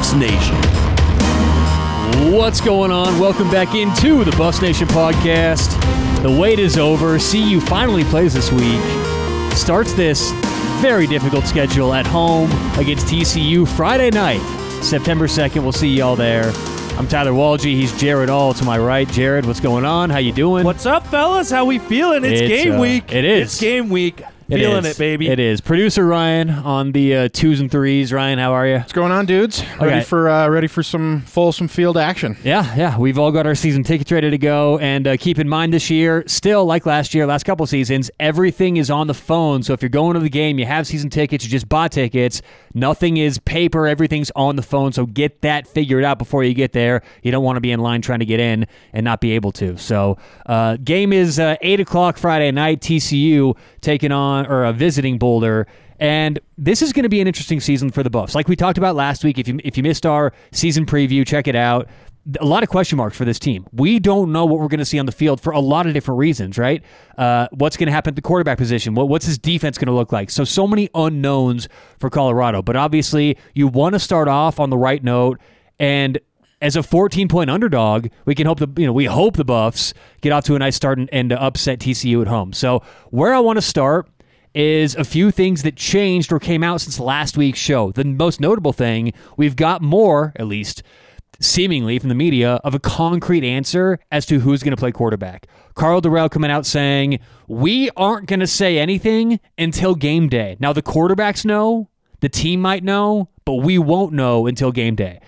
Buffs Nation. What's going on? Welcome back into the Buffs Nation podcast. The wait is over. CU finally plays this week. Starts this very difficult schedule at home against TCU Friday night, September 2nd. We'll see y'all there. I'm Tyler Walgie. He's Jared All to my right. Jared, what's going on? How you doing? What's up, fellas? How we feeling? It's, It's, game uh, week. it is. It's game week. It feeling is. it, baby. It is. Producer Ryan on the uh, twos and threes. Ryan, how are you? What's going on, dudes? Ready Okay. for uh, ready for some Folsom Field action? Yeah, yeah. We've all got our season tickets ready to go. And uh, keep in mind this year, still like last year, last couple seasons, everything is on the phone. So if you're going to the game, you have season tickets, you just bought tickets. Nothing is paper, everything's on the phone. So get that figured out before you get there. You don't want to be in line trying to get in and not be able to. So uh, game is uh, 8 o'clock Friday night, TCU taking on or uh, visiting Boulder. And this is going to be an interesting season for the Buffs. Like we talked about last week, if you if you missed our season preview, check it out. A lot of question marks for this team. We don't know what we're going to see on the field for a lot of different reasons, right? Uh, what's going to happen at the quarterback position? What, what's his defense going to look like? So, so many unknowns for Colorado. But obviously, you want to start off on the right note. And as a 14 point underdog, we can hope the you know we hope the Buffs get off to a nice start and, and upset TCU at home. So where I want to start is a few things that changed or came out since last week's show. The most notable thing we've got more, at least seemingly from the media, of a concrete answer as to who's going to play quarterback. Karl Dorrell coming out saying we aren't going to say anything until game day. Now the quarterbacks know, the team might know, but we won't know until game day.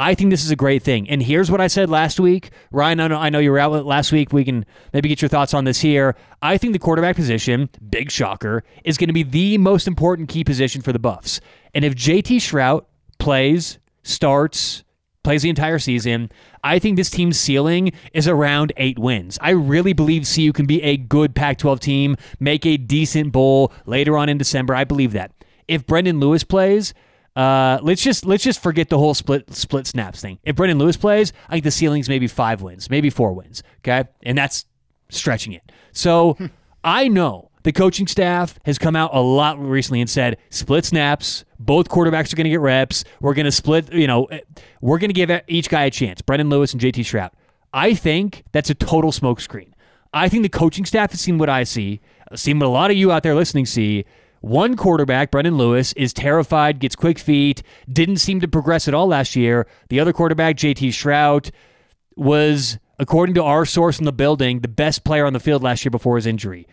I think this is a great thing. And here's what I said last week. Ryan, I know, you were out last week. We can maybe get your thoughts on this here. I think the quarterback position, big shocker, is going to be the most important key position for the Buffs. And if JT Shrout plays, starts, plays the entire season, I think this team's ceiling is around eight wins. I really believe CU can be a good Pac 12 team, make a decent bowl later on in December. I believe that. If Brendon Lewis plays, uh, let's just let's just forget the whole split split snaps thing. If Brendon Lewis plays, I think the ceiling's maybe five wins, maybe four wins. Okay, and that's stretching it. So I know the coaching staff has come out a lot recently and said split snaps. Both quarterbacks are going to get reps. We're going to split. You know, eh, we're going to give each guy a chance. Brendon Lewis and JT Shrout. I think that's a total smokescreen. I think the coaching staff has seen what I see, seen what a lot of you out there listening see. One quarterback, Brendon Lewis, is terrified, gets quick feet, didn't seem to progress at all last year. The other quarterback, JT Shrout, was, according to our source in the building, the best player on the field last year before his injury.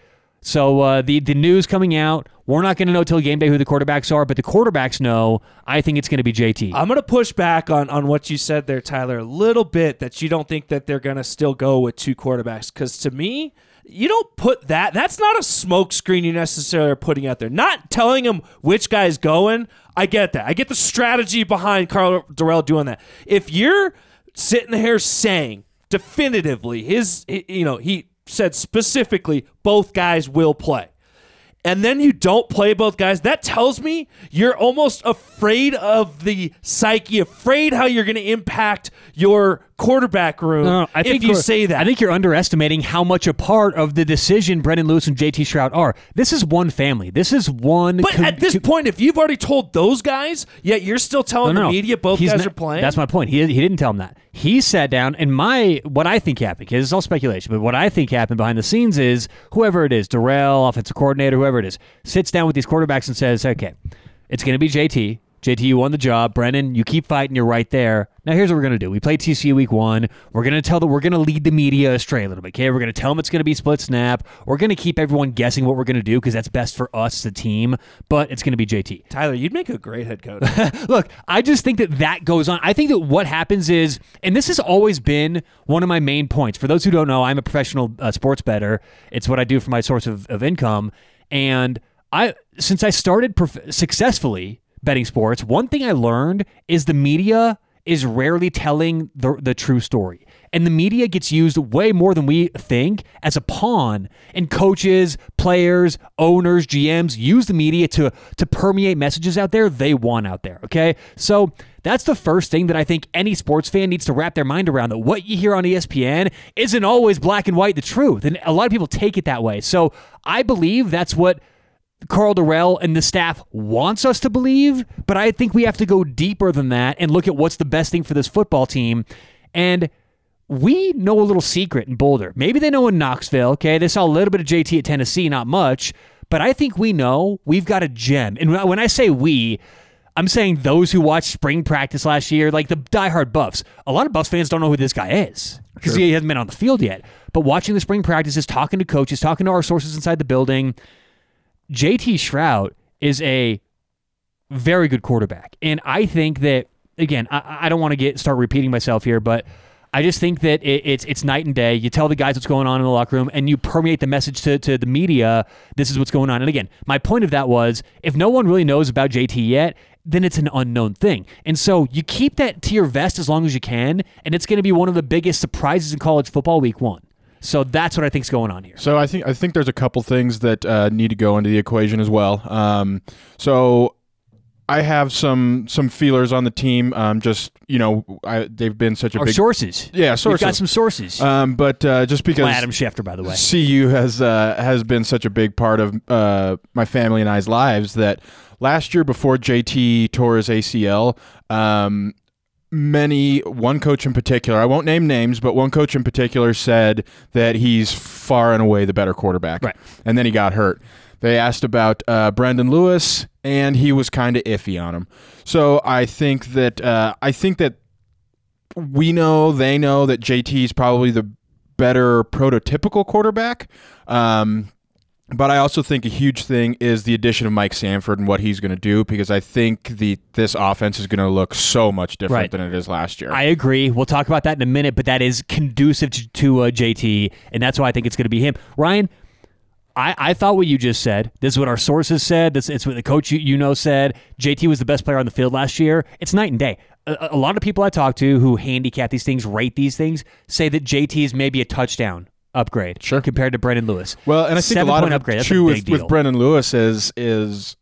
So uh, the the news coming out, we're not going to know till game day who the quarterbacks are, but the quarterbacks know. I think it's going to be JT. I'm going to push back on, on what you said there, Tyler, a little bit that you don't think that they're going to still go with two quarterbacks. Because to me, you don't put that. That's not a smoke screen you necessarily are putting out there. Not telling them which guy's going. I get that. I get the strategy behind Karl Dorrell doing that. If you're sitting here saying definitively his, you know, he said specifically both guys will play. And then you don't play both guys. That tells me you're almost afraid of the psyche, afraid how you're going to impact your quarterback room No, I think if you say that. I think you're underestimating how much a part of the decision Brendon Lewis and JT Shrout are. This is one family. This is one. But at this point, if you've already told those guys, yet you're still telling No, no, the media both He's guys not- are playing. That's my point. He, he didn't tell them that. He sat down, and my what I think happened, because it's all speculation, but what I think happened behind the scenes is whoever it is, Dorrell, offensive coordinator, whoever it is, sits down with these quarterbacks and says, "Okay, it's going to be JT. JT, you won the job. Brennan, you keep fighting. You're right there. Now, here's what we're going to do. We play TCU week one. We're going to tell that we're going to lead the media astray a little bit. Okay, we're going to tell them it's going to be split snap. We're going to keep everyone guessing what we're going to do because that's best for us, the team. But it's going to be JT. Tyler, you'd make a great head coach. Look, I just think that that goes on. I think that what happens is, and this has always been one of my main points. For those who don't know, I'm a professional uh, sports better. It's what I do for my source of, of income. And I, since I started prof- successfully betting sports, one thing I learned is the media is rarely telling the, the true story. And the media gets used way more than we think as a pawn. And coaches, players, owners, GMs use the media to, to permeate messages out there they want out there. Okay. So that's the first thing that I think any sports fan needs to wrap their mind around that what you hear on ESPN isn't always black and white the truth. And a lot of people take it that way. So I believe that's what Karl Dorrell and the staff wants us to believe, but I think we have to go deeper than that and look at what's the best thing for this football team. And we know a little secret in Boulder. Maybe they know in Knoxville. Okay, they saw a little bit of JT at Tennessee, not much, but I think we know we've got a gem. And when I say we, I'm saying those who watched spring practice last year, like the diehard Buffs. A lot of Buffs fans don't know who this guy is because Sure. he hasn't been on the field yet. But watching the spring practices, talking to coaches, talking to our sources inside the building, JT Shrout is a very good quarterback. And I think that again, I, I don't want to get start repeating myself here, but I just think that it, it's it's night and day. You tell the guys what's going on in the locker room, and you permeate the message to, to the media. This is what's going on. And again, my point of that was if no one really knows about JT yet, then it's an unknown thing. And so you keep that to your vest as long as you can, and it's going to be one of the biggest surprises in college football week one. So that's what I think is going on here. So I think I think there's a couple things that uh, need to go into the equation as well. Um, so I have some some feelers on the team. Um, just you know, I, they've been such a Our big sources. yeah sources. We've got some sources. um, but uh, just because Adam Schefter, by the way. CU has uh, has been such a big part of uh, my family and I's lives that last year before JT tore his ACL, um, many one coach in particular, I won't name names, but one coach in particular said that he's far and away the better quarterback. Right. And then he got hurt. They asked about uh, Brendon Lewis, and he was kind of iffy on him. So I think that uh, I think that we know they know that JT is probably the better prototypical quarterback. Um, but I also think a huge thing is the addition of Mike Sanford and what he's going to do because I think the this offense is going to look so much different Right. than it is last year. I agree. We'll talk about that in a minute, but that is conducive to, to uh, JT, and that's why I think it's going to be him. Ryan, I, I thought what you just said. This is what our sources said. This it's what the coach you, you know said. JT was the best player on the field last year. It's night and day. A, a lot of people I talk to who handicap these things, rate these things, say that JT is maybe a touchdown upgrade Sure. compared to Brendon Lewis. Well, and I think a lot of upgrade. Big with, with. Brendon Lewis is is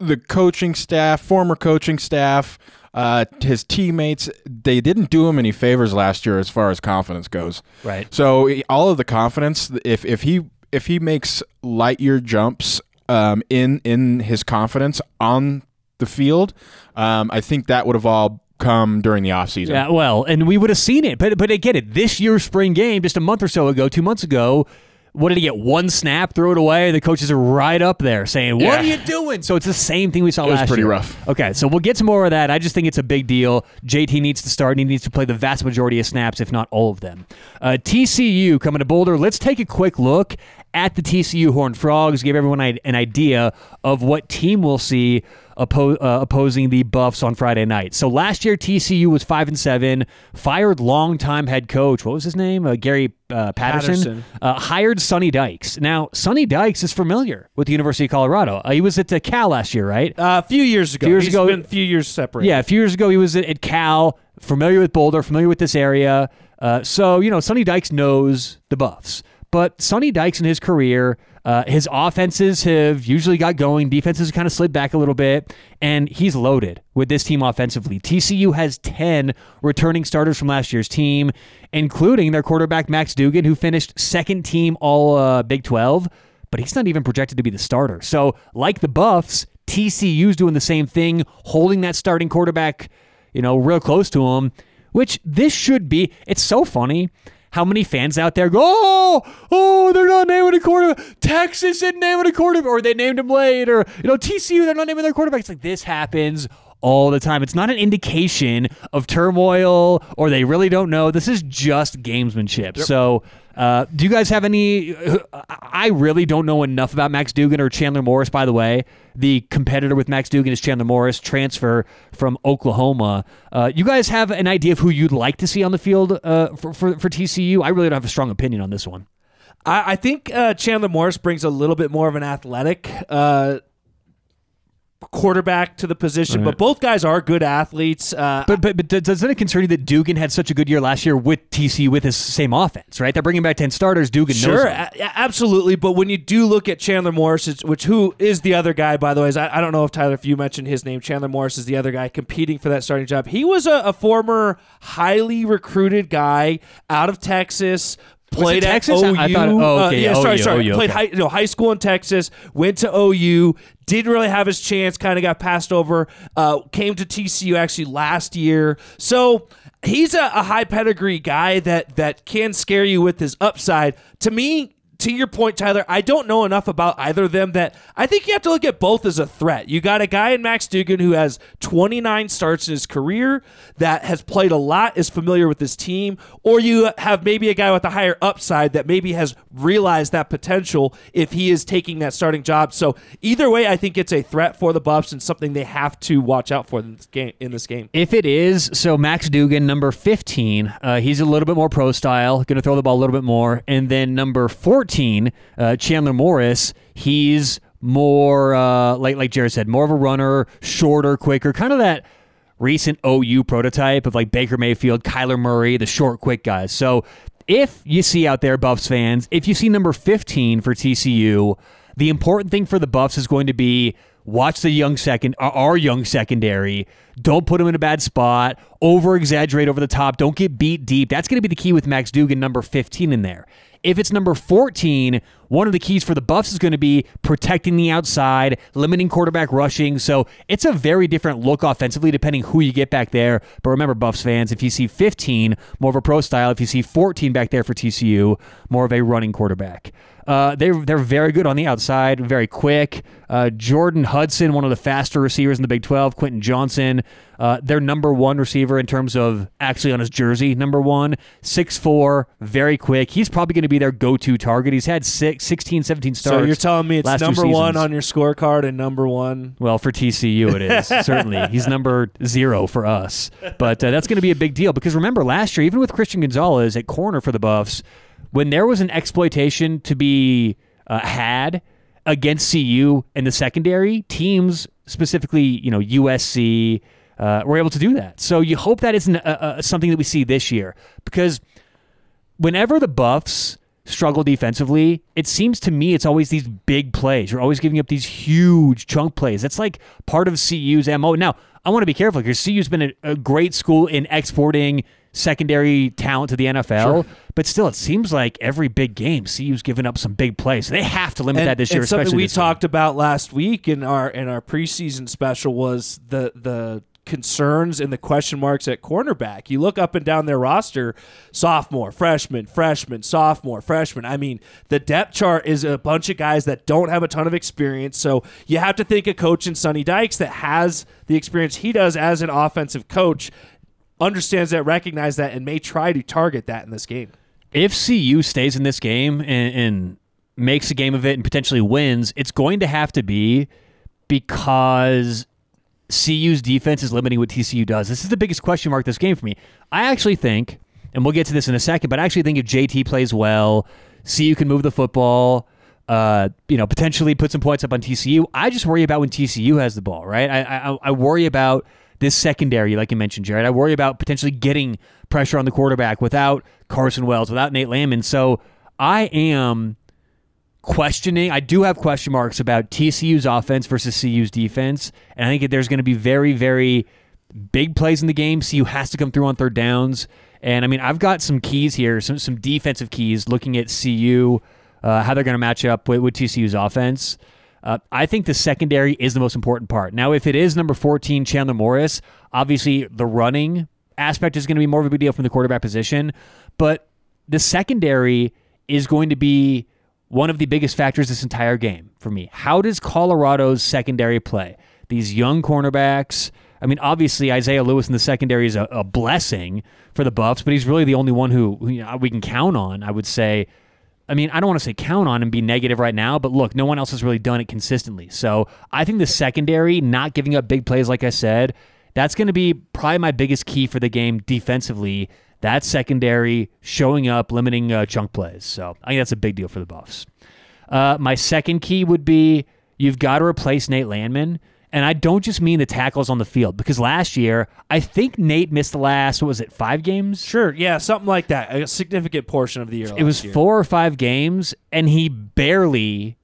the coaching staff, former coaching staff, uh, his teammates. They didn't do him any favors last year as far as confidence goes. Right. So all of the confidence, if if he if he makes light year jumps um, in in his confidence on the field, um, I think that would have all come during the offseason. Yeah, well, and we would have seen it, but but I get it. This year's spring game, just a month or so ago, two months ago, what did he get? One snap, throw it away. The coaches are right up there saying, "What Yeah. are you doing?" So it's the same thing we saw It was pretty year. rough. Okay, so we'll get to more of that. I just think it's a big deal. JT needs to start. and He needs to play the vast majority of snaps, if not all of them. Uh, TCU coming to Boulder. Let's take a quick look at the TCU Horned Frogs. Give everyone an idea of what team we'll see oppo- uh, opposing the Buffs on Friday night. So last year TCU was five and seven. Fired longtime head coach. What was his name? Uh, Gary uh, Patterson. Patterson. Uh, hired Sonny Dykes. Now Sonny Dykes is familiar with the University of Colorado. Uh, he was at uh, Cal last year, right? Uh, a few years ago. Few years He's ago- been a few years separate. Yeah, a few years ago he was at, at Cal, familiar with Boulder, familiar with this area. Uh, so you know, Sonny Dykes knows the Buffs, but Sonny Dykes in his career, uh, his offenses have usually got going, defenses kind of slid back a little bit, and he's loaded with this team offensively. TCU has ten returning starters from last year's team, including their quarterback Max Duggan, who finished second team All uh, Big Twelve but he's not even projected to be the starter. So, like the Buffs, TCU's doing the same thing, holding that starting quarterback, you know, real close to him, which this should be. It's so funny how many fans out there go, oh, oh, they're not naming a quarterback. Texas isn't naming a quarterback, or they named him late, or, you know, TCU, they're not naming their quarterback. It's like this happens all the time. It's not an indication of turmoil or they really don't know. This is just gamesmanship. So, uh, do you guys have any? I really don't know enough about Max Duggan or Chandler Morris. By the way, the competitor with Max Duggan is Chandler Morris, transfer from Oklahoma. Uh, you guys have an idea of who you'd like to see on the field uh, for, for for TCU? I really don't have a strong opinion on this one. I, I think uh, Chandler Morris brings a little bit more of an athletic uh, quarterback to the position, but both guys are good athletes. Uh, But, but but doesn't it concern you that Duggan had such a good year last year with TC with his same offense? Right, they're bringing back ten starters. Duggan knows Sure, a- absolutely. But when you do look at Chandler Morris, which who is the other guy, by the way? Is I, I don't know if Tyler, if you mentioned his name, Chandler Morris is the other guy competing for that starting job. He was a, a former highly recruited guy out of Texas. Played it at OU. I thought- oh, okay, yeah, sorry, OU, sorry. OU, played okay. high, no, high school in Texas. Went to OU. Didn't really have his chance. Kind of got passed over. Uh, came to TCU actually last year. So he's a, a high pedigree guy that that can scare you with his upside. To me. To your point, Tyler, I don't know enough about either of them that I think you have to look at both as a threat. You got a guy in Max Duggan who has 29 starts in his career, that has played a lot, is familiar with his team, or you have maybe a guy with a higher upside that maybe has realized that potential if he is taking that starting job. So either way, I think it's a threat for the Buffs and something they have to watch out for in this game. In this game. If it is, so Max Duggan, number 15, uh, he's a little bit more pro style, going to throw the ball a little bit more. And then number 14, uh, Chandler Morris, he's more, uh, like, like Jared said, more of a runner, shorter, quicker, kind of that recent OU prototype of like Baker Mayfield, Kyler Murray, the short, quick guys. So if you see out there, Buffs fans, if you see number 15 for TCU, the important thing for the Buffs is going to be watch the young second, uh, our young secondary. Don't put them in a bad spot. Over exaggerate over the top. Don't get beat deep. That's going to be the key with Max Duggan, number 15 in there. If it's number 14, one of the keys for the Buffs is going to be protecting the outside, limiting quarterback rushing. So it's a very different look offensively depending who you get back there. But remember, Buffs fans, if you see 15, more of a pro style. If you see 14 back there for TCU, more of a running quarterback. Uh, they're they're very good on the outside, very quick. Uh, Jordan Hudson, one of the faster receivers in the Big 12. Quentin Johnston, uh, their number one receiver in terms of actually on his jersey, number one. 6'4", very quick. He's probably going to be their go-to target. He's had six, 16, 17 starts. So you're telling me it's number one on your scorecard and number one. Well, for TCU, it is certainly. He's number zero for us, but uh, that's going to be a big deal because remember last year, even with Christian Gonzalez at corner for the Buffs, when there was an exploitation to be uh, had against CU in the secondary, teams specifically, you know, USC, uh, were able to do that. So you hope that isn't uh, uh, something that we see this year because whenever the Buffs struggle defensively, it seems to me it's always these big plays. You're always giving up these huge chunk plays. That's like part of CU's MO. Now, I want to be careful because CU's been a, a great school in exporting secondary talent to the NFL, but still, it seems like every big game, CU's giving up some big plays. They have to limit And, that this year, something especially we this game. talked about last week in our in our preseason special was the the concerns and the question marks at cornerback. You look up and down their roster, sophomore, freshman, freshman, sophomore, freshman. I mean, the depth chart is a bunch of guys that don't have a ton of experience. So you have to think a coach in Sonny Dykes that has the experience he does as an offensive coach understands that, recognizes that, and may try to target that in this game. if CU stays in this game and, and makes a game of it and potentially wins, it's going to have to be because CU's defense is limiting what TCU does. This is the biggest question mark this game for me. I actually think, and we'll get to this in a second, but I actually think if JT plays well, CU can move the football. Uh, you know, potentially put some points up on TCU. I just worry about when TCU has the ball, right? I I, I worry about this secondary, like you mentioned, Jared. I worry about potentially getting pressure on the quarterback without Carson Wells, without Nate Landman. So I am questioning. I do have question marks about TCU's offense versus CU's defense, and I think that there's going to be very, very big plays in the game. CU has to come through on third downs, and I mean I've got some keys here, some some defensive keys, looking at CU, uh, how they're going to match up with, with TCU's offense. Uh, I think the secondary is the most important part. Now, if it is number 14, Chandler Morris, obviously the running aspect is going to be more of a big deal from the quarterback position, but the secondary is going to be one of the biggest factors this entire game for me. How does Colorado's secondary play? These young cornerbacks. I mean, obviously Isaiah Lewis in the secondary is a, a blessing for the Buffs, but he's really the only one who, who you know, we can count on. I would say. I mean, I don't want to say count on and be negative right now, but look, no one else has really done it consistently. So I think the secondary, not giving up big plays, like I said, that's going to be probably my biggest key for the game defensively. That secondary showing up, limiting uh, chunk plays. So I think that's a big deal for the Buffs. Uh, my second key would be you've got to replace Nate Landman. And I don't just mean the tackles on the field because last year I think Nate missed the last what was it five games? Sure, yeah, something like that. A significant portion of the year. It was year. four or five games, and he barely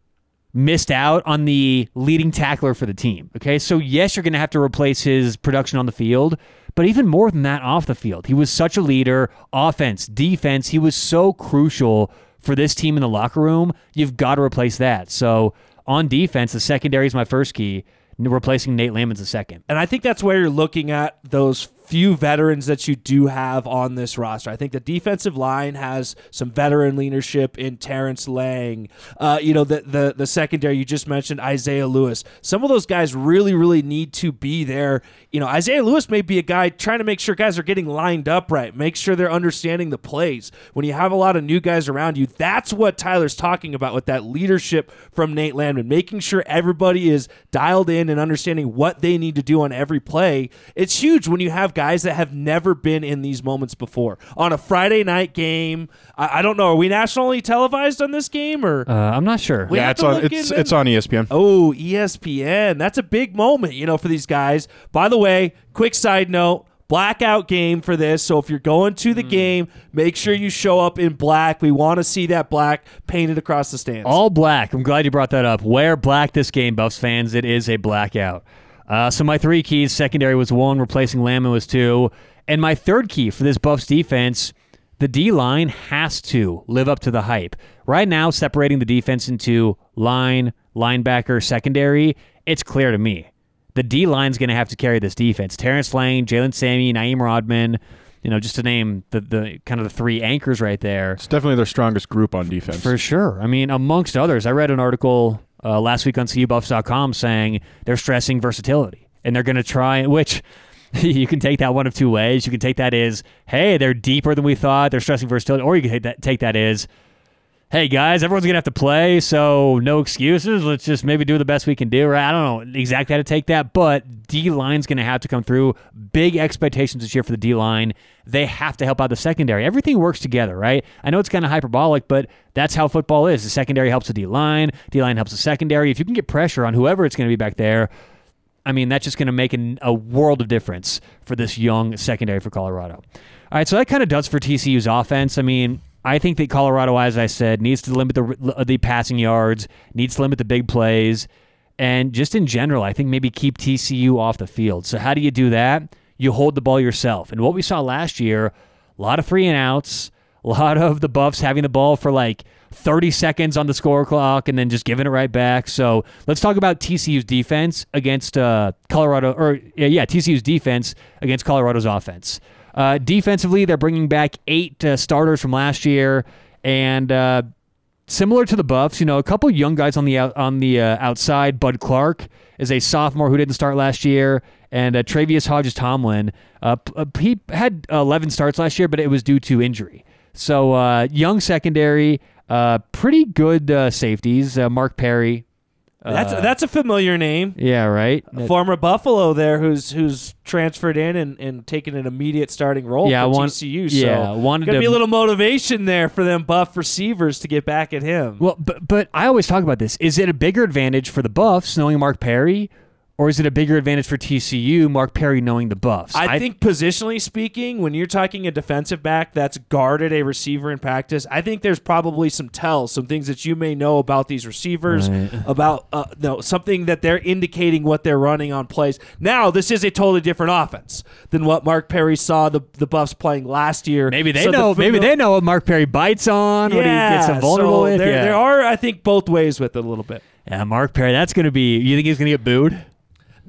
missed out on the leading tackler for the team. Okay, so yes, you're going to have to replace his production on the field, but even more than that off the field. He was such a leader, offense, defense. He was so crucial for this team in the locker room. You've got to replace that. So on defense, the secondary is my first key. Replacing Nate the second. And I think that's where you're looking at those few veterans that you do have on this roster. I think the defensive line has some veteran leadership in Terrence Lang. Uh, you know, the, the the secondary you just mentioned, Isaiah Lewis. Some of those guys really, really need to be there. You know, Isaiah Lewis may be a guy trying to make sure guys are getting lined up right, make sure they're understanding the plays. When you have a lot of new guys around you, that's what Tyler's talking about with that leadership from Nate Landman, making sure everybody is dialed in and understanding what they need to do on every play. It's huge when you have guys that have never been in these moments before. On a Friday night game, I, I don't know. Are we nationally televised on this game or? Uh, I'm not sure. We yeah, it's on it's in it's on ESPN. Oh, ESPN. That's a big moment, you know, for these guys. By the way, quick side note. Blackout game for this. So if you're going to the game, make sure you show up in black. We want to see that black painted across the stands. All black. I'm glad you brought that up. Wear black this game, Buffs fans. It is a blackout. Uh, so my three keys: secondary was one, replacing Landman was two, and my third key for this Buffs defense: the D line has to live up to the hype. Right now, separating the defense into line, linebacker, secondary, it's clear to me. The D line's going to have to carry this defense. Terrence Lang, Jalen Sami, Na'im Rodman, you know, just to name the, the kind of the three anchors right there. It's definitely their strongest group on defense. For sure. I mean, amongst others, I read an article uh, last week on CUBuffs.com saying they're stressing versatility. And they're going to try, which you can take that one of two ways. You can take that as, hey, they're deeper than we thought, they're stressing versatility, or you can take that, take that as, hey, guys, everyone's to have to play, so no excuses. Let's just maybe do the best we can do. Right? I don't know exactly how to take that, but D line's to have to come through. Big expectations this year for the D line. They have to help out the secondary. Everything works together, right? I know it's kind of hyperbolic, but that's how football is. The secondary helps the D line, D line helps the secondary. If you can get pressure on whoever it's to be back there, I mean, that's just going to make an, a world of difference for this young secondary for Colorado. All right, so that kind of does for TCU's offense. I mean, I think that Colorado, as I said, needs to limit the the passing yards, needs to limit the big plays, and just in general, I think maybe keep TCU off the field. So how do you do that? You hold the ball yourself. And what we saw last year, a lot of three and outs, a lot of the Buffs having the ball for like 30 seconds on the score clock and then just giving it right back. So let's talk about TCU's defense against uh, Colorado, or yeah, yeah, TCU's defense against Colorado's offense. Uh, defensively, they're bringing back eight uh, starters from last year, and uh, similar to the Buffs, you know, a couple young guys on the out, on the uh, outside. Bud Clark is a sophomore who didn't start last year, and uh, Tre'Vius Hodges Tomlin. Uh, he had 11 starts last year, but it was due to injury. So young secondary, pretty good safeties. Mark Perry. That's uh, that's a familiar name. Yeah, right. Former Buffalo there, who's who's transferred in and, and taken an immediate starting role Yeah, for one- TCU. yeah, so wanted gonna to- be a little motivation there for them buff receivers to get back at him. Well, but but I always talk about this. Is it a bigger advantage for the Buffs knowing Mark Perry, or is it a bigger advantage for TCU, Mark Perry knowing the Buffs? I, think positionally speaking, when you're talking a defensive back that's guarded a receiver in practice, I think there's probably some tells, some things that you may know about these receivers, Right. about uh, no something that they're indicating what they're running on plays. Now, this is a totally different offense than what Mark Perry saw the the Buffs playing last year. maybe they So the know. maybe famil- they know what Mark Perry bites on. what he gets Yeah, vulnerable so with. there, yeah. there are, I think, both ways with it a little bit. yeah, Mark Perry. That's going to be. You think he's going to get booed?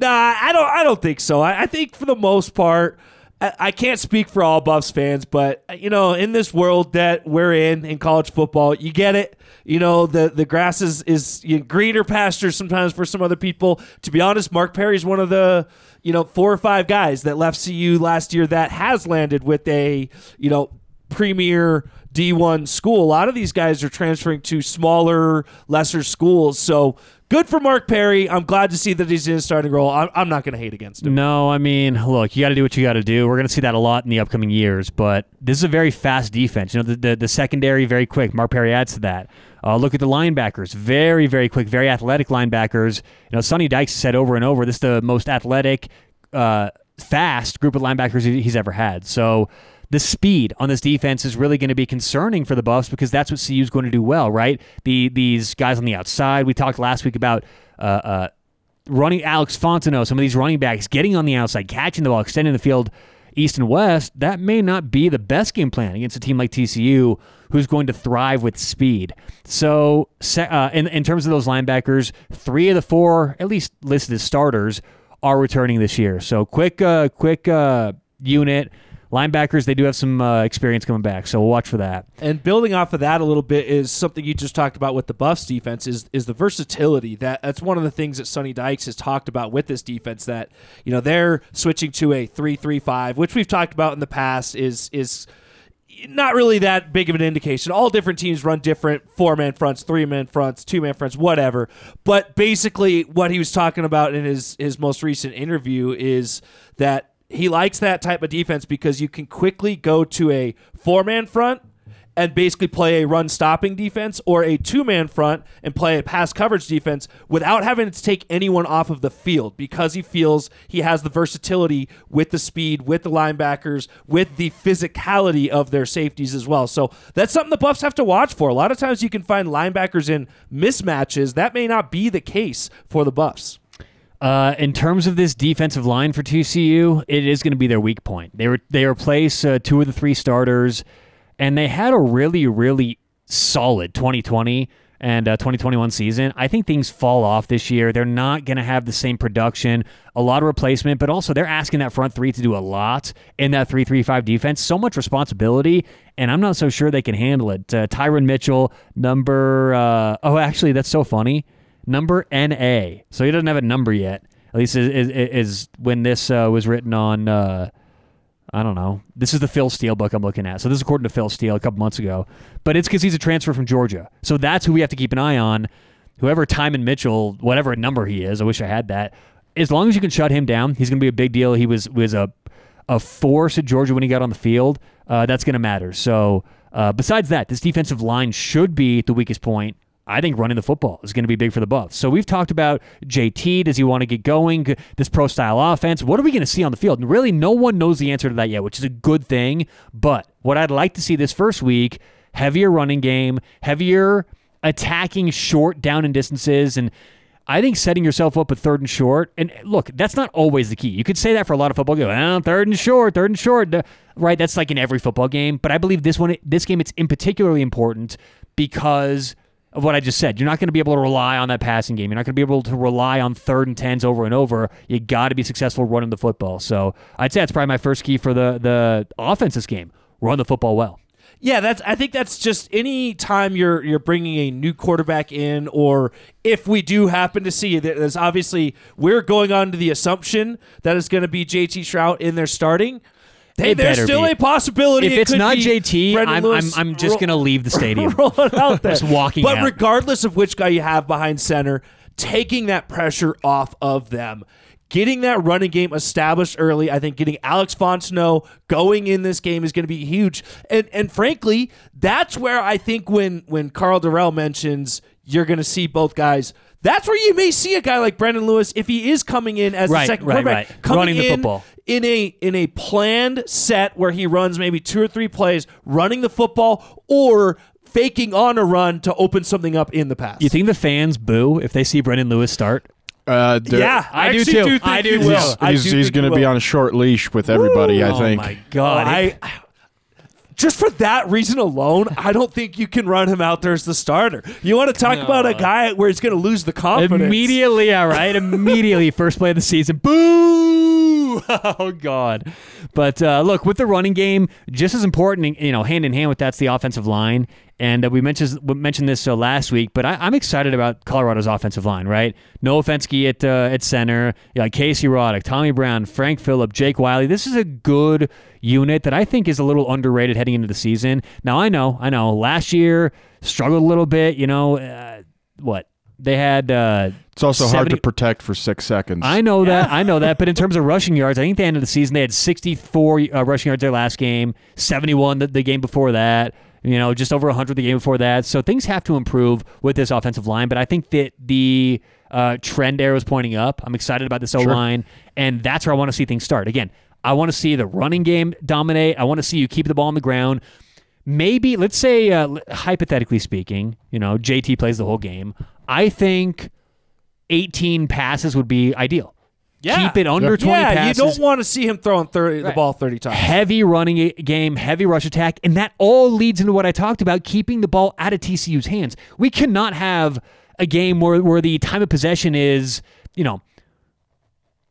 Nah, I don't. I don't think so. I, I think for the most part, I, I can't speak for all Buffs fans, but you know, in this world that we're in in college football, you get it. You know, the the grass is is you know, greener pastures sometimes for some other people. To be honest, Mark Perry's one of the you know four or five guys that left CU last year that has landed with a you know premier D1 school. A lot of these guys are transferring to smaller, lesser schools. So good for Mark Perry. I'm glad to see that he's in a starting role. I'm, I'm not going to hate against him. No, I mean, look, you got to do what you got to do. We're going to see that a lot in the upcoming years, but this is a very fast defense. You know, the, the, the secondary, very quick. Mark Perry adds to that. Uh, look at the linebackers. Very, very quick, very athletic linebackers. You know, Sonny Dykes said over and over, this is the most athletic, uh, fast group of linebackers he's ever had. So the speed on this defense is really going to be concerning for the Buffs because that's what CU is going to do well, right? The These guys on the outside, we talked last week about uh, uh, running Alex Fontenot, some of these running backs getting on the outside, catching the ball, extending the field east and west, that may not be the best game plan against a team like TCU who's going to thrive with speed. So, uh, in, in terms of those linebackers, three of the four, at least listed as starters, are returning this year. So, quick, uh, quick uh, unit linebackers, they do have some uh, experience coming back, so we'll watch for that. And building off of that a little bit is something you just talked about with the Buffs defense is is the versatility. That that's one of the things that Sonny Dykes has talked about with this defense. That you know they're switching to a three three five, which we've talked about in the past. Is is not really that big of an indication. All different teams run different four man fronts, three man fronts, two man fronts, whatever. But basically, what he was talking about in his his most recent interview is that he likes that type of defense because you can quickly go to a four man front and basically play a run stopping defense or a two man front and play a pass coverage defense without having to take anyone off of the field because he feels he has the versatility with the speed, with the linebackers, with the physicality of their safeties as well. So that's something the Buffs have to watch for. A lot of times you can find linebackers in mismatches. That may not be the case for the Buffs. Uh, in terms of this defensive line for TCU, it is going to be their weak point. They were they replace uh, two of the three starters, and they had a really really solid 2020 and uh, 2021 season. I think things fall off this year. They're not going to have the same production, a lot of replacement, but also they're asking that front three to do a lot in that 3 3 5 defense. So much responsibility, and I'm not so sure they can handle it. Uh, Tymon Mitchell, number, uh, oh, actually, that's so funny number NA. So he doesn't have a number yet. At least is, is, when this uh, was written on. Uh, I don't know. This is the Phil Steele book I'm looking at. So this is according to Phil Steele a couple months ago. But it's because he's a transfer from Georgia. So that's who we have to keep an eye on. Whoever Tymon Mitchell, whatever number he is, I wish I had that. As long as you can shut him down, he's going to be a big deal. He was was a a force at Georgia when he got on the field. Uh, that's going to matter. So uh, besides that, this defensive line should be the weakest point I think running the football is going to be big for the Buffs. So we've talked about JT. Does he want to get going? This pro style offense. What are we going to see on the field? And really, no one knows the answer to that yet, which is a good thing. But what I'd like to see this first week heavier running game, heavier attacking short down and distances. And I think setting yourself up with third and short, and look, that's not always the key. You could say that for a lot of football games. Third and short, third and short, right? That's like in every football game. But I believe this one, this game, it's in particularly important because of what I just said. You're not going to be able to rely on that passing game. You're not going to be able to rely on third and tens over and over. You got to be successful running the football. So I'd say that's probably my first key for the the offense this game: run the football well. Yeah, that's. I think that's just any time you're you're bringing a new quarterback in, or if we do happen to see that, there's obviously we're going on to the assumption that it's going to be JT Shrout in there starting. Hey, there's still be. a possibility. If it it's not JT, I'm, I'm, I'm, just going to leave the stadium. rolling out there. just walking But out. regardless of which guy you have behind center, taking that pressure off of them, getting that running game established early, I think getting Alex Fontenot going in this game is going to be huge. And and frankly, that's where I think when when Karl Dorrell mentions you're going to see both guys – that's where you may see a guy like Brendon Lewis if he is coming in as right, a second right, quarterback, right. coming running the in football in a in a planned set where he runs maybe two or three plays, running the football or faking on a run to open something up in the pass. You think the fans boo if they see Brendon Lewis start? Uh, yeah, I, I do too. Do I do too. He's, he's, he's going to be on a short leash with everybody. I think. Oh my god! I, just for that reason alone, I don't think you can run him out there as the starter. You want to talk no. about a guy where he's going to lose the confidence immediately? All right, immediately first play of the season. Boo! Oh God! But uh, look, with the running game, just as important, you know, hand in hand with that's the offensive line. And uh, we mentioned we mentioned this uh, last week, but I, am excited about Colorado's offensive line. Right, Noah Fenske at uh, at center, you know, Casey Roddick, Tommy Brown, Frank Fillip, Jake Wiley. This is a good unit that I think is a little underrated heading into the season. Now I know, I know, last year struggled a little bit. You know, uh, what they had. Uh, it's also 70, hard to protect for six seconds. I know that. I know that. But in terms of rushing yards, I think the end of the season they had 64 uh, rushing yards their last game, 71 the, the game before that you know, just over 100 the game before that. So things have to improve with this offensive line, but I think that the uh, trend arrow is pointing up. I'm excited about this O line, sure. and that's where I want to see things start. Again, I want to see the running game dominate. I want to see you keep the ball on the ground. Maybe, let's say, uh, hypothetically speaking, you know, JT plays the whole game. I think 18 passes would be ideal. Yeah. Keep it under 20 yeah, passes. you don't want to see him throwing 30, the ball 30 times. heavy running game, heavy rush attack, and that all leads into what I talked about keeping the ball out of TCU's hands. We cannot have a game where, where the time of possession is, you know,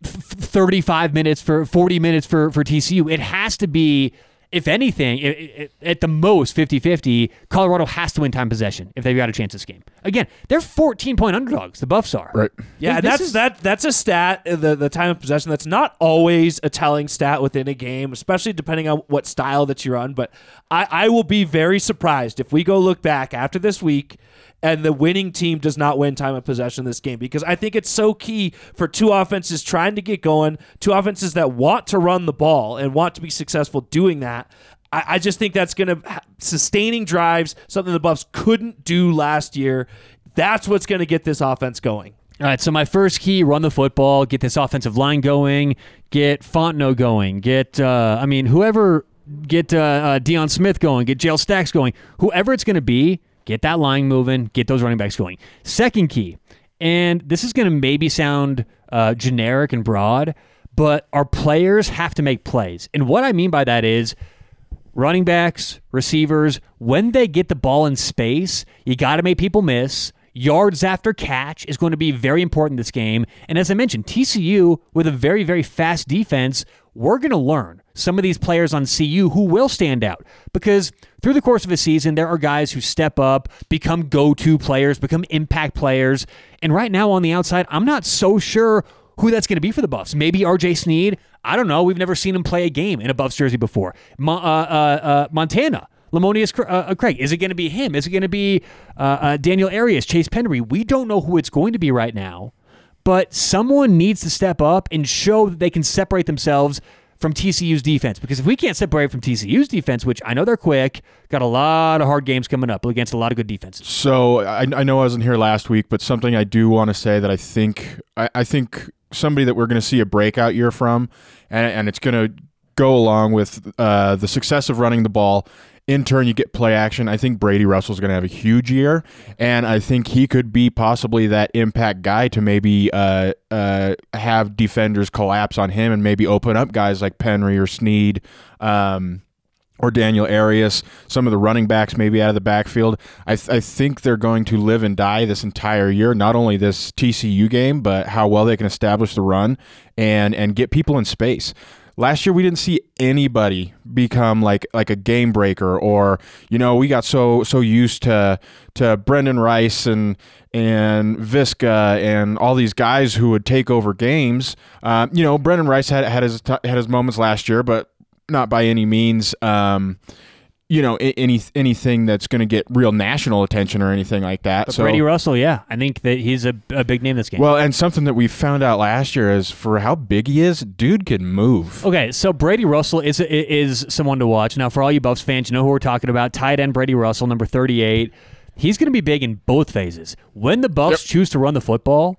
35 minutes for 40 minutes for, for TCU. It has to be, if anything, i i at the most 50 50. Colorado has to win time possession if they've got a chance this game. Again, they're 14 point underdogs, the Buffs are. Right. Yeah, This that's is- that. That's a stat. uh, The the time of possession. That's not always a telling stat within a game, especially depending on what style that you run. But I, I will be very surprised if we go look back after this week and the winning team does not win time of possession in this game because I think it's so key for two offenses trying to get going, two offenses that want to run the ball and want to be successful doing that. I, I just think that's going to sustaining drives, something the Buffs couldn't do last year. That's what's going to get this offense going. All right, so my first key: run the football, get this offensive line going, get Fontenot going, get uh, I mean whoever, get uh, uh, Deion Smith going, get Jayle Stacks going, whoever it's going to be, get that line moving, get those running backs going. Second key, and this is going to maybe sound uh, generic and broad, but our players have to make plays, and what I mean by that is running backs, receivers, when they get the ball in space, you got to make people miss. Yards after catch is going to be very important this game. And as I mentioned, TCU with a very, very fast defense, we're going to learn some of these players on CU who will stand out because through the course of a season, there are guys who step up, become go to players, become impact players. And right now on the outside, I'm not so sure who that's going to be for the Buffs. Maybe RJ Sneed. I don't know. We've never seen him play a game in a Buffs jersey before. Mo- uh, uh, uh, Montana. Lemonious uh, uh, Craig. Is it going to be him? Is it going to be uh, uh, Daniel Arias, Chase Penry? We don't know who it's going to be right now, but someone needs to step up and show that they can separate themselves from TCU's defense. Because if we can't separate from TCU's defense, which I know they're quick, got a lot of hard games coming up against a lot of good defenses. So I, I know I wasn't here last week, but something I do want to say that I think I, I think somebody that we're going to see a breakout year from, and, and it's going to go along with uh, the success of running the ball. In turn, you get play action. I think Brady Russell's going to have a huge year, and I think he could be possibly that impact guy to maybe uh, uh, have defenders collapse on him and maybe open up guys like Penry or Sneed. Um, or Daniel Arias, some of the running backs maybe out of the backfield. I, th- I think they're going to live and die this entire year, not only this TCU game, but how well they can establish the run and and get people in space. Last year we didn't see anybody become like like a game breaker or you know we got so so used to to Brenden Rice and and Visca and all these guys who would take over games. Um, you know Brenden Rice had had his had his moments last year, but not by any means um, you know any anything that's going to get real national attention or anything like that. But so Brady Russell, yeah, I think that he's a, a big name this game. well, and something that we found out last year is for how big he is, dude can move. Okay, so Brady Russell is is someone to watch. Now, for all you Buffs fans, you know who we're talking about. Tight end Brady Russell, number 38. He's going to be big in both phases. When the Buffs choose to run the football,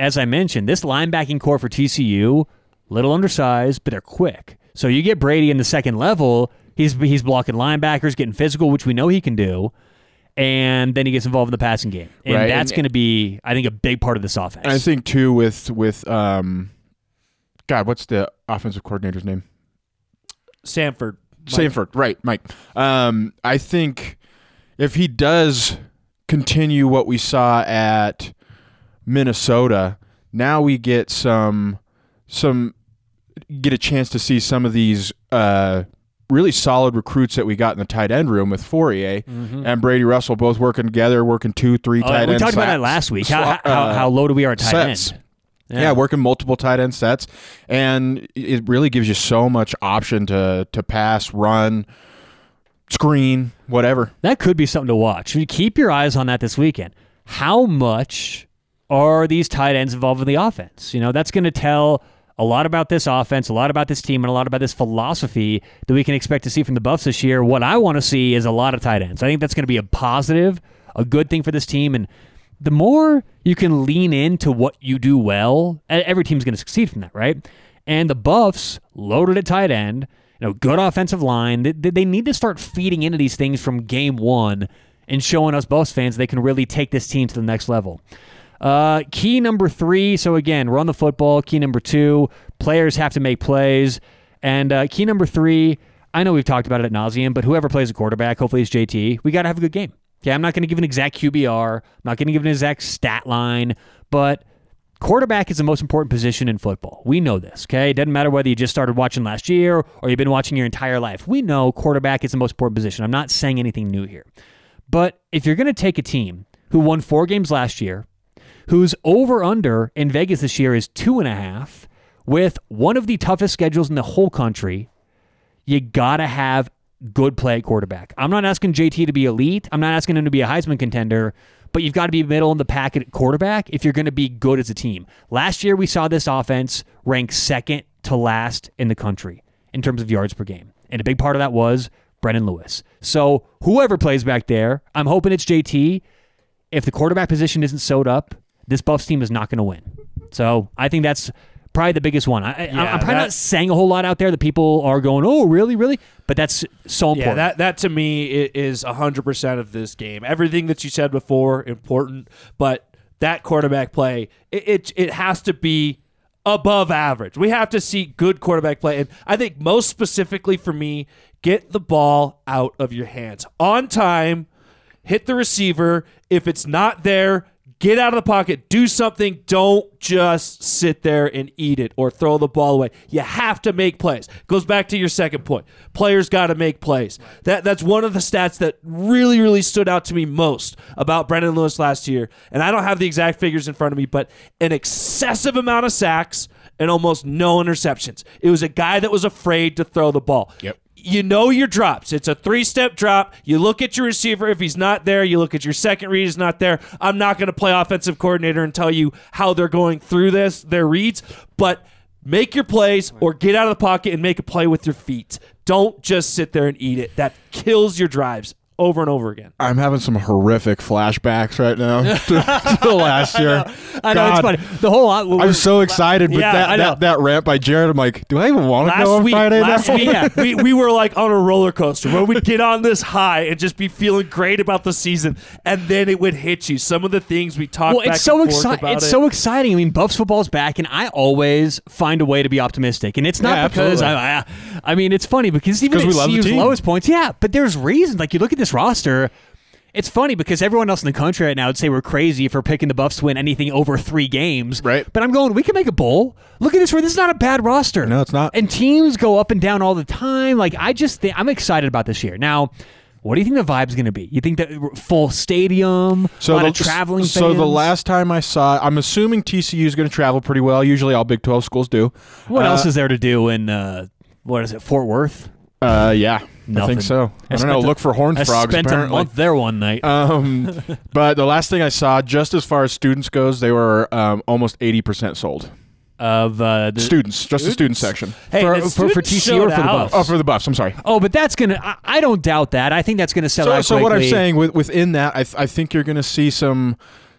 as I mentioned, this linebacking core for TCU, little undersized, but they're quick. So you get Brady in the second level, he's he's blocking linebackers, getting physical, which we know he can do. And then he gets involved in the passing game. And Right, that's going to be, I think, a big part of this offense. And I think too with with um, God, what's the offensive coordinator's name? Sanford. Sanford, right, Mike. Um, I think if he does continue what we saw at Minnesota, now we get some some get a chance to see some of these uh, really solid recruits that we got in the tight end room with Fauria and Brady Russell both working together, working two, three Mm-hmm. Oh, we end talked about that last week. How, uh, how low do we are at tight sets. end? yeah. working multiple tight end sets, and it really gives you so much option to to pass, run, screen, whatever. That could be something to watch. You keep your eyes on that this weekend. How much are these tight ends involved in the offense? You know, that's going to tell a lot about this offense, a lot about this team, and a lot about this philosophy that we can expect to see from the Buffs this year. What I want to see is a lot of tight ends. I think that's going to be a positive, a good thing for this team. And the more you can lean into what you do well, every team's going to succeed from that, right? And the Buffs loaded at tight end, you know, good offensive line. They they need to start feeding into these things from game one and showing us Buffs fans they can really take this team to the next level. Uh, key number three. So again, run the football. Key number two. Players have to make plays. And uh, key number three. I know we've talked about it at nauseum, but whoever plays a quarterback, hopefully it's JT. We got to have a good game. Okay, I'm not going to give an exact QBR. I'm not going to give an exact stat line, but quarterback is the most important position in football. We know this, okay? It doesn't matter whether you just started watching last year or you've been watching your entire life. We know quarterback is the most important position. I'm not saying anything new here. But if you're going to take a team who won four games last year, whose over under in Vegas this year is two and a half, with one of the toughest schedules in the whole country, you got to have good play quarterback. I'm not asking JT to be elite. I'm not asking him to be a Heisman contender, but you've got to be middle in the pack at quarterback if you're going to be good as a team. Last year, we saw this offense rank second to last in the country in terms of yards per game. And a big part of that was Brendon Lewis. So whoever plays back there, I'm hoping it's JT. If the quarterback position isn't sewed up, this Buffs team is not going to win. So I think that's probably the biggest one. I, Yeah, am probably that- not saying a whole lot out there that people are going, "Oh, really, really?" But that's so important. Yeah, that that to me is hundred percent of this game. Everything that you said before important, but that quarterback play it, it it has to be above average. We have to see good quarterback play, and I think most specifically for me, get the ball out of your hands on time, hit the receiver. If it's not there. Get out of the pocket, do something. Don't just sit there and eat it or throw the ball away. You have to make plays. Goes back to your second point. Players got to make plays. That that's one of the stats that really really stood out to me most about Brendon Lewis last year. And I don't have the exact figures in front of me, but an excessive amount of sacks and almost no interceptions. It was a guy that was afraid to throw the ball. Yep you know your drops. It's a three step drop. You look at your receiver. If he's not there, you look at your second read. He's not there. I'm not going to play offensive coordinator and tell you how they're going through this, their reads, but make your plays or get out of the pocket and make a play with your feet. Don't just sit there and eat it. That kills your drives over and over again. I'm having some horrific flashbacks right now to, to last year. I know it's God, funny. The whole lot. I'm so excited, but Yeah, that, that that rant by Jared, I'm like, do I even want to go on week, Friday last night? week, Yeah. we, we were like on a roller coaster where we'd get on this high and just be feeling great about the season, and then it would hit you. Some of the things we talked. About. Well, it's so exciting. It's it. so exciting. I mean, Buffs football's back, and I always find a way to be optimistic. And it's not Yeah, because. I, I, I mean, it's funny because even at we love the CU's lowest points, yeah. But there's reasons. Like you look at this roster. It's funny because everyone else in the country right now would say we're crazy for picking the Buffs to win anything over three games. Right. But I'm going, we can make a bowl. Look at this. This is not a bad roster. No, it's not. And teams go up and down all the time. Like I just think I'm excited about this year. Now, what do you think the vibe's going to be? You think that full stadium, a lot the, of traveling So the last time I saw, I'm assuming TCU is going to travel pretty well. Usually, all Big 12 schools do. What Uh, else is there to do in uh, what is it, Fort Worth? Uh, yeah, I think so. I, I don't know. a- Look for horned I frogs. spent apparently. a month there one night. Um, but the last thing I saw, just as far as students goes, they were um, almost 80% sold. of uh, the Students, just the student section. Hey, for- for- for TCU or for the. Buffs? Oh, for the Buffs. I'm sorry. Oh, but that's gonna. I, I don't doubt that. I think that's gonna sell So, out. so what I'm saying with, within that, I, th- I think you're going to see some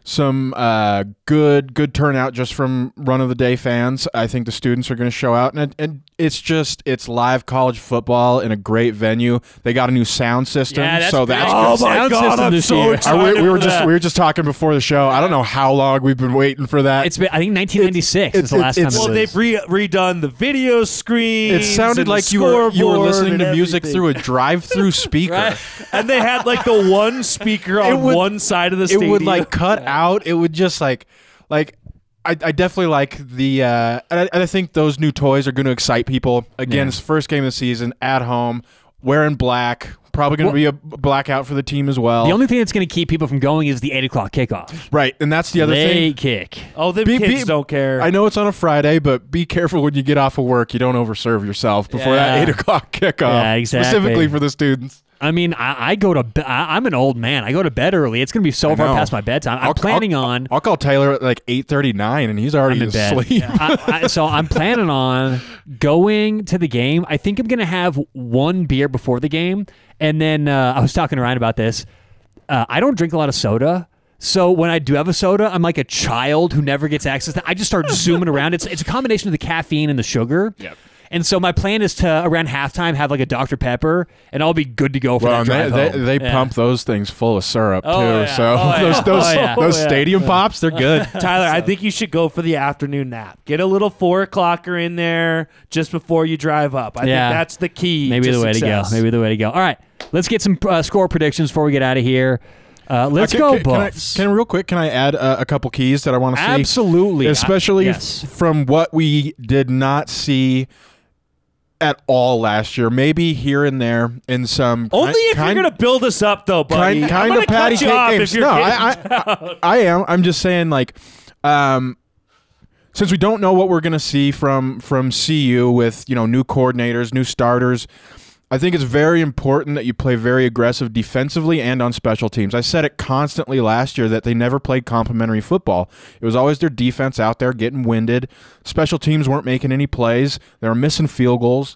some uh, good good turnout just from run of the day fans. I think the students are going to show out, and and it's just it's live college football in a great venue. They got a new sound system, Yeah, that's so that's Oh my Sound god, system I'm so excited. We, we were just that. we were just talking before the show. I don't know how long we've been waiting for that. It's been. I think 1996 is it's- the last time. it's- it Well, was. they've re- redone the video screen. it sounded like you were you were listening to music through a drive-through speaker. Right. and they had like the one speaker on would- one side of the it would like cut out. It would just like like I, I definitely like the uh and I, and I think those new toys are going to excite people. Again, Yeah. it's first game of the season at home, wearing black. Probably going to Well- be a blackout for the team as well. the only thing that's going to keep people from going is the eight o'clock kickoff. right, and that's the other Late thing. kick. Oh, the Be- kids be- don't care. I know it's on a Friday, but be careful when you get off of work. You don't overserve yourself before that Yeah. eight o'clock kickoff. Yeah, exactly. Specifically for the students. I mean, I, I go to. Be- I, I'm an old man. I go to bed early. It's going to be so I far know. past my bedtime. I'm I'll- planning I'll- on. I'll call Taylor at like eight thirty nine, and he's already I'm in bed. asleep. I, I, so I'm planning on going to the game. I think I'm going to have one beer before the game, and then uh, I was talking to Ryan about this. Uh, I don't drink a lot of soda. So when I do have a soda, I'm like a child who never gets access to. It. I just start zooming around. It's it's a combination of the caffeine and the sugar. Yep. And so my plan is to around halftime have like a Dr Pepper, and I'll be good to go for Well, that and drive they, home. they, they Yeah. pump those things full of syrup Oh, too. yeah. So Oh, yeah. those those, Oh, yeah. those Oh, yeah. stadium pops, they're good. Tyler, I think you should go for the afternoon nap. Get a little four o'clocker in there just before you drive up. I Yeah. think that's the key. Maybe to the way success. to go. Maybe the way to go. All right, let's get some uh, score predictions before we get out of here. Uh, let's Can- go, can, can I, can real quick? Can I add uh, a couple keys that I want to see? Absolutely, especially I- f- yes. from what we did not see at all last year. Maybe here and there in some Only ki- if kind, you're going to build us up, though, buddy. kind, kind of patty cut you cake off games. no, I, I, I am. I'm just saying, like, um, since we don't know what we're gonna see from from CU with you know new coordinators, new starters. I think it's very important that you play very aggressive defensively and on special teams. I said it constantly last year that they never played complementary football. It was always their defense out there getting winded. Special teams weren't making any plays. They were missing field goals.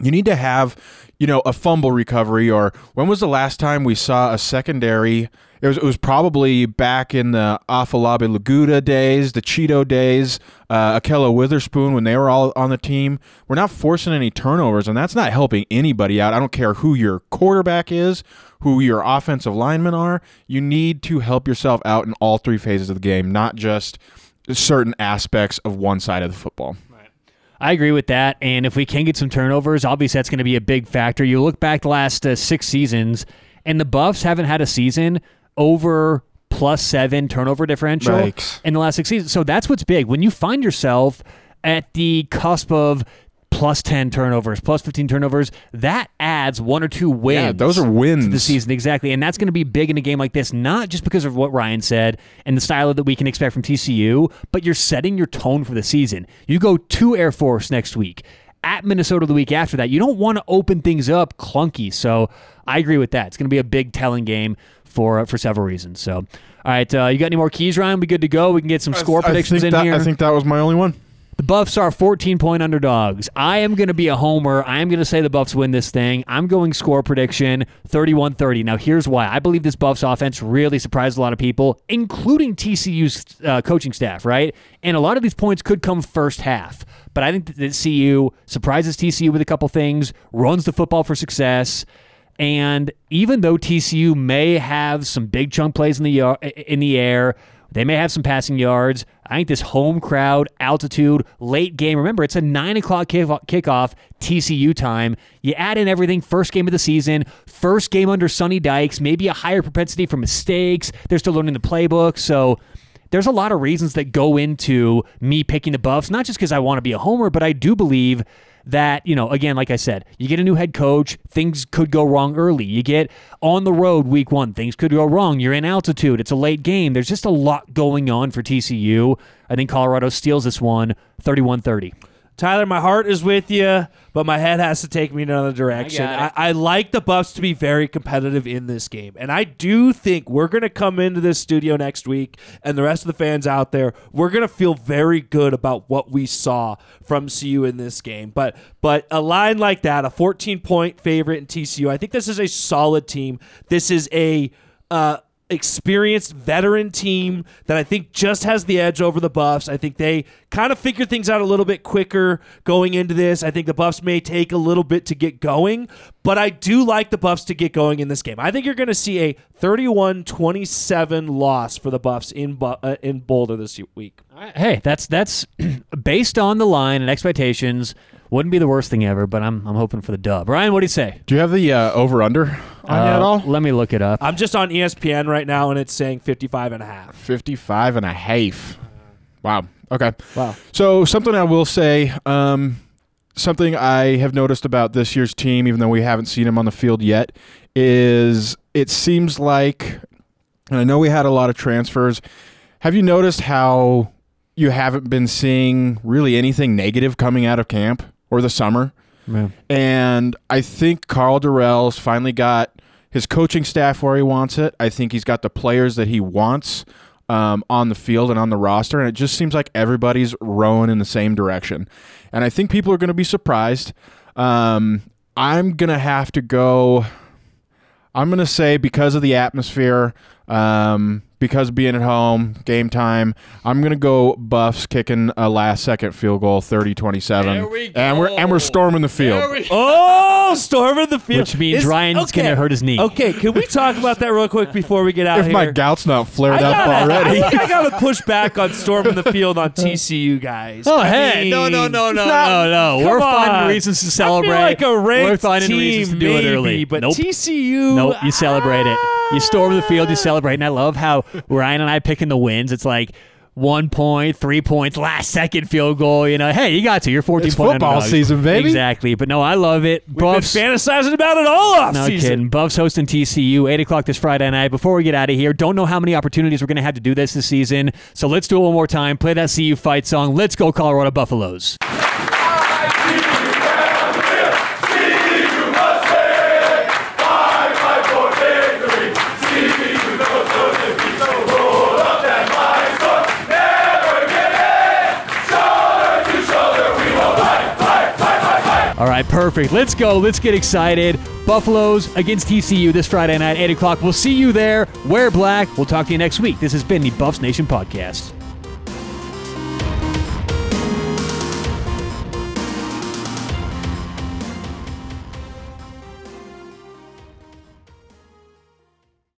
You need to have, you know, a fumble recovery or when was the last time we saw a secondary? It was, it was probably back in the Afolabi Laguda days, the Cheeto days, uh, Ahkello Witherspoon when they were all on the team. We're not forcing any turnovers, and that's not helping anybody out. I don't care who your quarterback is, who your offensive linemen are. You need to help yourself out in all three phases of the game, not just certain aspects of one side of the football. I agree with that. And if we can get some turnovers, obviously that's going to be a big factor. You look back the last uh, six seasons, and the Buffs haven't had a season over plus seven turnover differential Yikes. in the last six seasons. So that's what's big. When you find yourself at the cusp of plus 10 turnovers, plus 15 turnovers, that adds one or two wins. Yeah, those are wins. to the season exactly, and that's going to be big in a game like this. Not just because of what Ryan said and the style that we can expect from TCU, but you're setting your tone for the season. You go to Air Force next week. At Minnesota the week after that, you don't want to open things up clunky. So I agree with that. It's going to be a big telling game for uh, for several reasons. So, all right, uh, you got any more keys, Ryan? We good to go? We can get some score I predictions think in that, here. I think that was my only one. The Buffs are 14 point underdogs. I am going to be a homer. I am going to say the Buffs win this thing. I'm going score prediction 31 30. Now, here's why. I believe this Buffs offense really surprised a lot of people, including TCU's uh, coaching staff, right? And a lot of these points could come first half. But I think that CU surprises TCU with a couple things, runs the football for success. And even though TCU may have some big chunk plays in the in the air, they may have some passing yards. I think this home crowd, altitude, late game. Remember, it's a nine o'clock kickoff, TCU time. You add in everything, first game of the season, first game under Sonny Dykes, maybe a higher propensity for mistakes. They're still learning the playbook, so there's a lot of reasons that go into me picking the Buffs. Not just because I want to be a homer, but I do believe that, you know, again, like I said, you get a new head coach, things could go wrong early. You get on the road week one, things could go wrong. You're in altitude, it's a late game. There's just a lot going on for TCU. I think Colorado steals this one 31 30. Tyler, my heart is with you, but my head has to take me in another direction. I I. I, like the Buffs to be very competitive in this game, and I do think we're going to come into this studio next week, and the rest of the fans out there, we're going to feel very good about what we saw from CU in this game. But but a line like that, a 14 point favorite in TCU, I think this is a solid team. This is a uh, experienced veteran team that I think just has the edge over the Buffs. I think they kind of figure things out a little bit quicker going into this. I think the Buffs may take a little bit to get going, but I do like the Buffs to get going in this game. I think you're going to see a 31-27 loss for the Buffs in Bu- uh, in Boulder this week. Hey, that's that's based on the line and expectations. Wouldn't be the worst thing ever, but I'm I'm hoping for the dub. Ryan, what do you say? Do you have the uh, over under on you at Uh, all? Let me look it up. I'm just on ESPN right now and it's saying 55 and a half. 55 and a half. Wow. Okay. Wow. So something I will say, um, something I have noticed about this year's team, even though we haven't seen him on the field yet, is it seems like, and I know we had a lot of transfers. Have you noticed how you haven't been seeing really anything negative coming out of camp or the summer? And I think Karl Dorrell's finally got his coaching staff where he wants it. I think he's got the players that he wants um, on the field and on the roster. And it just seems like everybody's rowing in the same direction. And I think people are going to be surprised. Um, I'm going to have to go. I'm going to say because of the atmosphere, um, because of being at home, game time. I'm gonna go Buffs kicking a last second field goal, 30-27. There we And we're and we're storming the field. Oh, storming the field. Which means Is- Ryan's okay. gonna hurt his knee. Okay, can we talk about that real quick before we get out if here? my gout's not flared I up gotta, already. I think I gotta push back on storming the field on TCU guys. Oh I hey, mean, no, no, no, no, not- no, no. We're on. finding reasons to celebrate. I feel like a ranked We're finding team, reasons to do maybe, it early. but nope. TCU. Nope, you celebrate it. Ah. You storm the field, you celebrate. And I love how Ryan and I picking the wins. It's like one point, three points, last second field goal. You know, hey, you got to. You're 14 It's point football underdogs. season, baby. Exactly. But no, I love it. We've been fantasizing about it all off No season. kidding. Buffs hosting TCU, 8 o'clock this Friday night. Before we get out of here, don't know how many opportunities we're going to have to do this this season. So let's do it one more time. Play that CU fight song. Let's go, Colorado Buffaloes. All right, perfect. Let's go. Let's get excited. Buffaloes against TCU this Friday night, 8 o'clock. We'll see you there. Wear black. We'll talk to you next week. This has been the Buffs Nation Podcast.